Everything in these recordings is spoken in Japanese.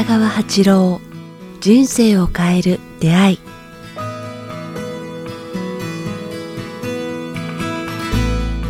北川八郎人生を変える出会い。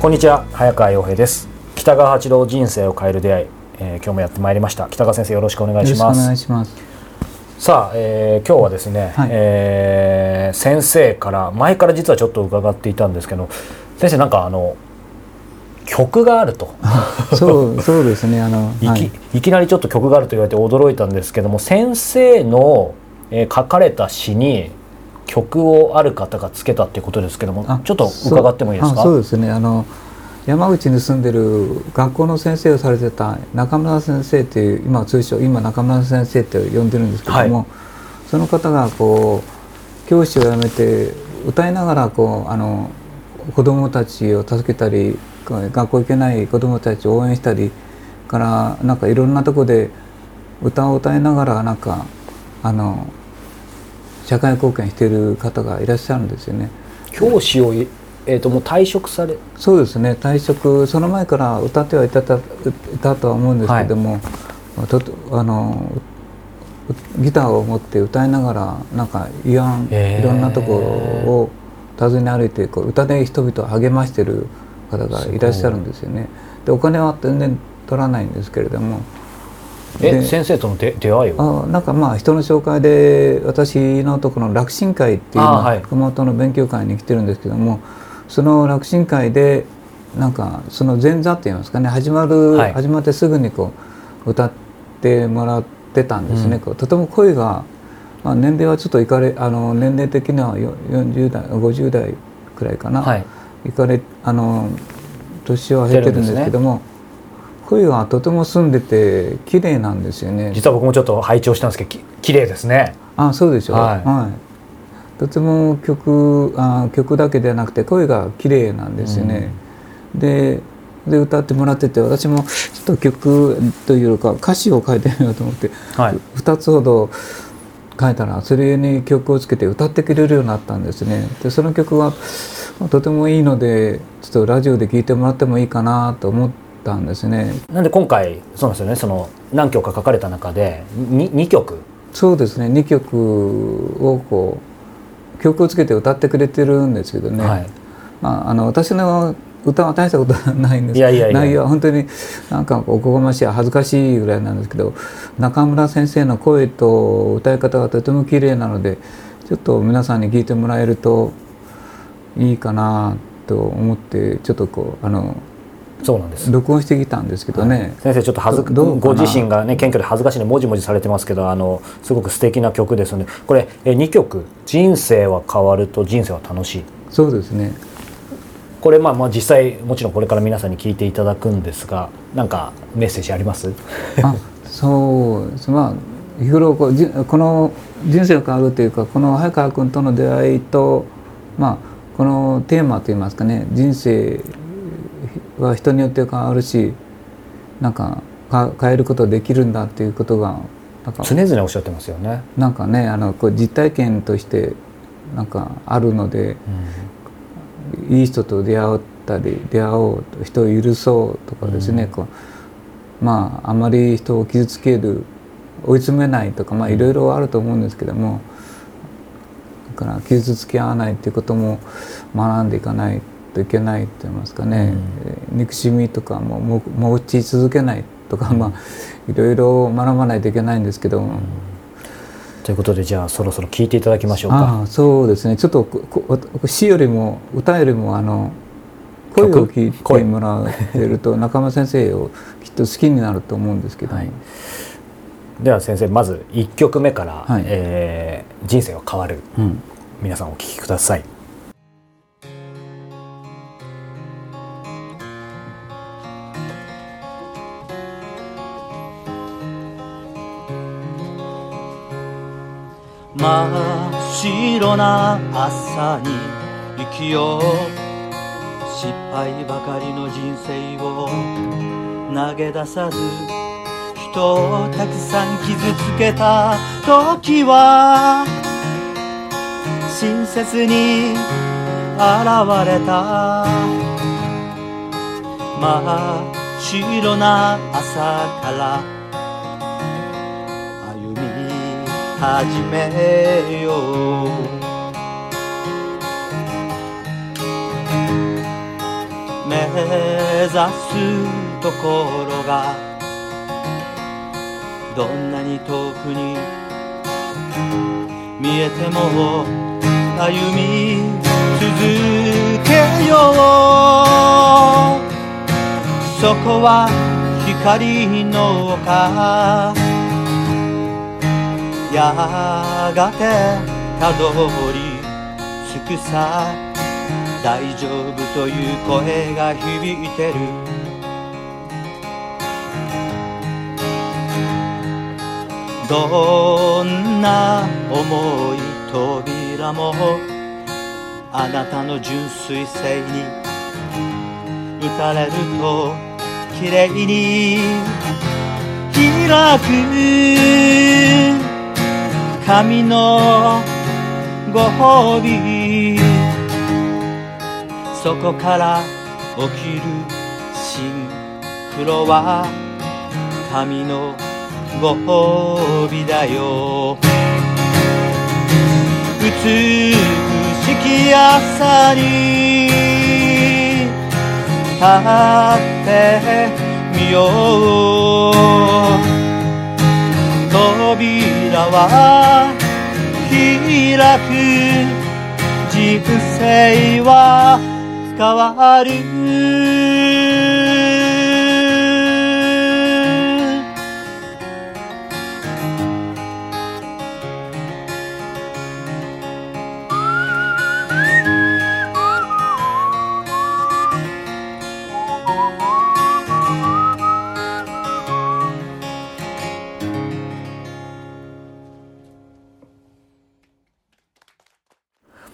こんにちは早川洋平です。北川八郎人生を変える出会い、えー、今日もやってまいりました。北川先生よろしくお願いします。お願いします。さあ、えー、今日はですね、はい、えー、先生から前から実はちょっと伺っていたんですけど先生なんかあの曲があると。そうそうですね。あのいきはい、いきなりちょっと曲があると言われて驚いたんですけども先生の、えー、書かれた詩に曲をある方がつけたっていうことですけどもちょっと伺ってもいいですか？そうですね。あの山口に住んでる学校の先生をされてた中村先生っていう今通称今中村先生って呼んでるんですけども、はい、その方がこう教師を辞めて歌いながらこうあの子どもたちを助けたり学校行けない子どもたちを応援したりからなんかいろんなとこで歌を歌いながらなんかあの社会貢献している方がいらっしゃるんですよね。教師をえーと、もう退職され？そうですね。退職その前から歌ってはいたたいたとは思うんですけども、はい、とあのギターを持って歌いながらなんか慰安、えー、いろんなとこを訪ね歩いてこう歌で人々を励ましてる方がい。らっしゃるんですよね。でお金は全然取らないんですけれども。え先生との出出会いは？あなんかまあ人の紹介で私のところの楽神会っていう、はい、熊本の勉強会に来てるんですけどもその楽神会でなんかその前座って言いますかね始まる、はい、始まってすぐにこう歌ってもらってたんですね、うん、とても声が、まあ、年齢はちょっといかれあの年齢的には40代50代くらいかな、はい、いかれあの年は経ってるんですけども、ね、声がとても澄んでて綺麗なんですよね。実は僕もちょっと拝聴したんですけどき綺麗ですね。あそうでしょう、はい、はい、とても曲あ曲だけではなくて声が綺麗なんですよね、うん、でで歌ってもらってて私もちょっと曲というか歌詞を書いてみようと思って、はい、2つほど書いたらそれに曲をつけて歌ってくれるようになったんですね。でその曲はとてもいいのでちょっとラジオで聴いてもらってもいいかなと思ったんですね。なんで今回そうなんですよね。その何曲か書かれた中で 2, 2曲。そうですね。2曲をこう曲をつけて歌ってくれてるんですけどね、はい、まあ、あの私の歌は大したことはないんです。いやいやいや。内容は本当になんかおこがましい恥ずかしいぐらいなんですけど中村先生の声と歌い方がとても綺麗なのでちょっと皆さんに聞いてもらえるといいかなと思ってちょっとこうあのそうなんです。録音してきたんですけどね、はい、先生ちょっと恥ずご自身がね謙虚で恥ずかしいでもじもじされてますけどあのすごく素敵な曲ですよね。これ2曲「人生は変わると人生は楽しい」そうですねこれまあまあ実際もちろんこれから皆さんに聞いていただくんですがなんかメッセージあります？あそうまあ日頃こうこの人生が変わるというかこの早川君との出会いとまあこのテーマといいますかね人生は人によって変わるしなんか変えることできるんだっていうことがなんか常々おっしゃってますよね。なんかねあのこう実体験としてなんかあるので、うん、いい人と出会ったり出会おう人を許そうとかですね、うん、こうまああまり人を傷つける追い詰めないとかまあいろいろあると思うんですけども。から傷つけ合わないっていうことも学んでいかないといけないと言いますかね、うん、憎しみとかもも持ち続けないとか、まあいろいろ学ばないといけないんですけど、うん、ということでじゃあそろそろ聞いていただきましょうか。そうですね。ちょっと詩よりも歌よりもあの声を聞いてもらえると中村先生をきっと好きになると思うんですけど、はい、では先生まず1曲目から、はい、えー、人生は変わる」うん、皆さんお聴きください。真っ白な朝に生きよう失敗ばかりの人生を投げ出さず人をたくさん傷つけた時は親切に現れた。真っ白な朝から始めよう。目指すところがどんなに遠くに見えても歩み続けよう。そこは光の丘。やがてたどり着くさ大丈夫という声が響いてる。どんな重い扉もあなたの純粋性に打たれると綺麗に開く。神のご褒美。そこから起きるシンクロは神のご褒美だよ。美しき朝に立ってみよう。扉は開く。人生は変わる。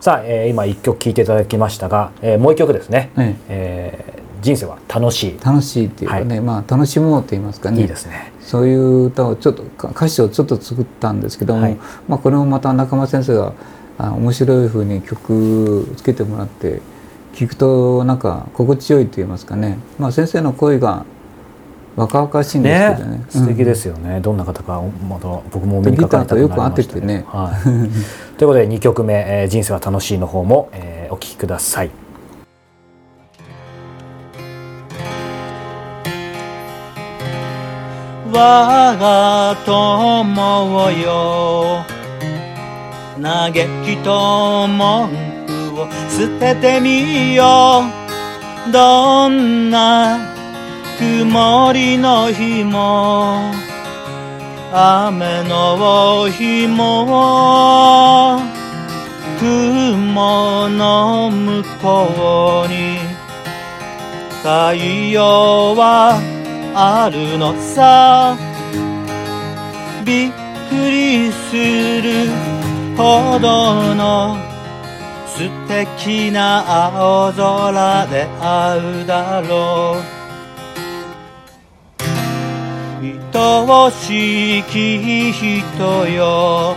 さあ、えー、今一曲聴いていただきましたが、えー、もう一曲ですね、ええー、人生は楽しい。楽しいっていうかね、はい、まあ楽しもうと言いますかね。いいですね。そういう歌をちょっと歌詞をちょっと作ったんですけども、はい、まあこれもまた中間先生があ面白いふうに曲つけてもらって聞くとなんか心地よいと言いますかね、まあ、先生の声が若々しいんですけどね、ね、素敵ですよね、うん、どんな方かまた僕も目にかかりたくなりました、ね、はい、ということで2曲目、えー「人生は楽しい」の方も、えー、お聴きください。我が友よ。嘆きと文句を捨ててみよう。どんな曇りの日も雨の日も雲の向こうに太陽はあるのさ。びっくりするほどの素敵な青空で会うだろう。愛しき人よ。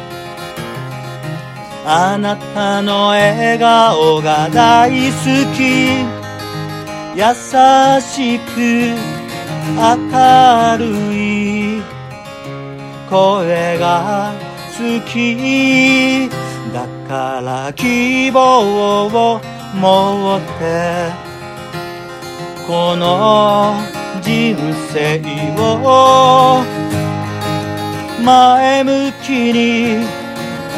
あなたの笑顔が大好き。優しく明るい。声が好き。だから希望を持ってこの人生を前向きに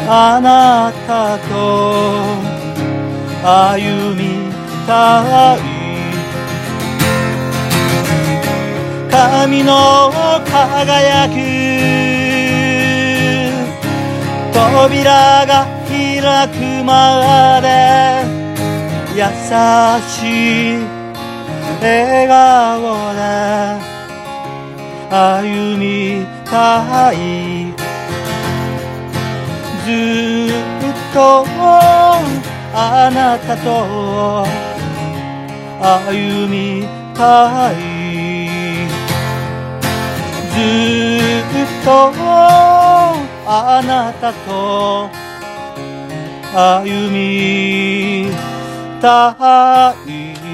あなたと歩みたい。神の輝く扉が開くまで優しい。笑顔で歩みたいずっとあなたと歩みたい。ずっとあなたと歩みたい。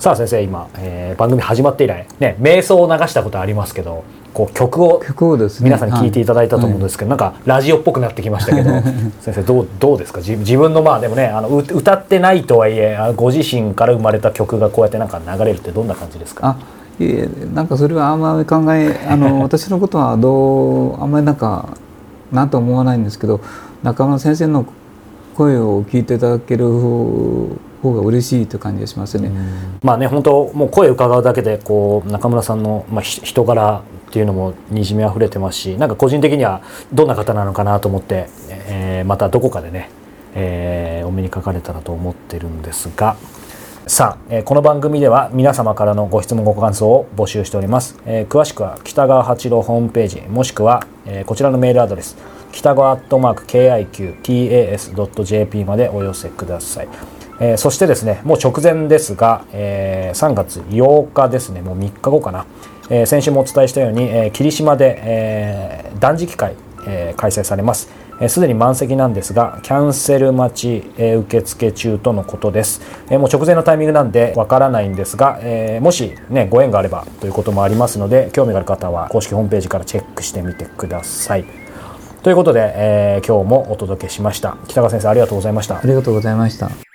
さあ先生今、えー、番組始まって以来ね瞑想を流したことありますけどこう曲を皆さんに聴いていただいたと思うんですけど、はい、なんかラジオっぽくなってきましたけど 先生どうどうですか？自分のまあでもねあの歌ってないとはいえご自身から生まれた曲がこうやってなんか流れるってどんな感じですか？あいえなんかそれはあんまり考えあの 私のことはどうあんまりなんかなんと思わないんですけど中村先生の声を聞いていただける方が嬉しいという感じがしますね。まあね本当もう声を伺うだけでこう中村さんの、まあ、人柄っていうのもにじみ溢れてますしなんか個人的にはどんな方なのかなと思って、えー、またどこかでね、えー、お目にかかれたらと思ってるんですが。さあ、えー、この番組では皆様からのご質問ご感想を募集しております、えー、詳しくは北川八郎ホームページもしくは、えー、こちらのメールアドレス北川アットマーク KIQTAS.jp までお寄せくださいえー、そしてですねもう直前ですが、えー、3月8日ですねもう3日後かな、えー、先週もお伝えしたように、えー、霧島で、えー、断食会、えー、開催されます。すで、に満席なんですがキャンセル待ち、えー、受付中とのことです、えー、もう直前のタイミングなんでわからないんですが、えー、もしねご縁があればということもありますので興味がある方は公式ホームページからチェックしてみてください。ということで、えー、今日もお届けしました。北川先生ありがとうございました。ありがとうございました。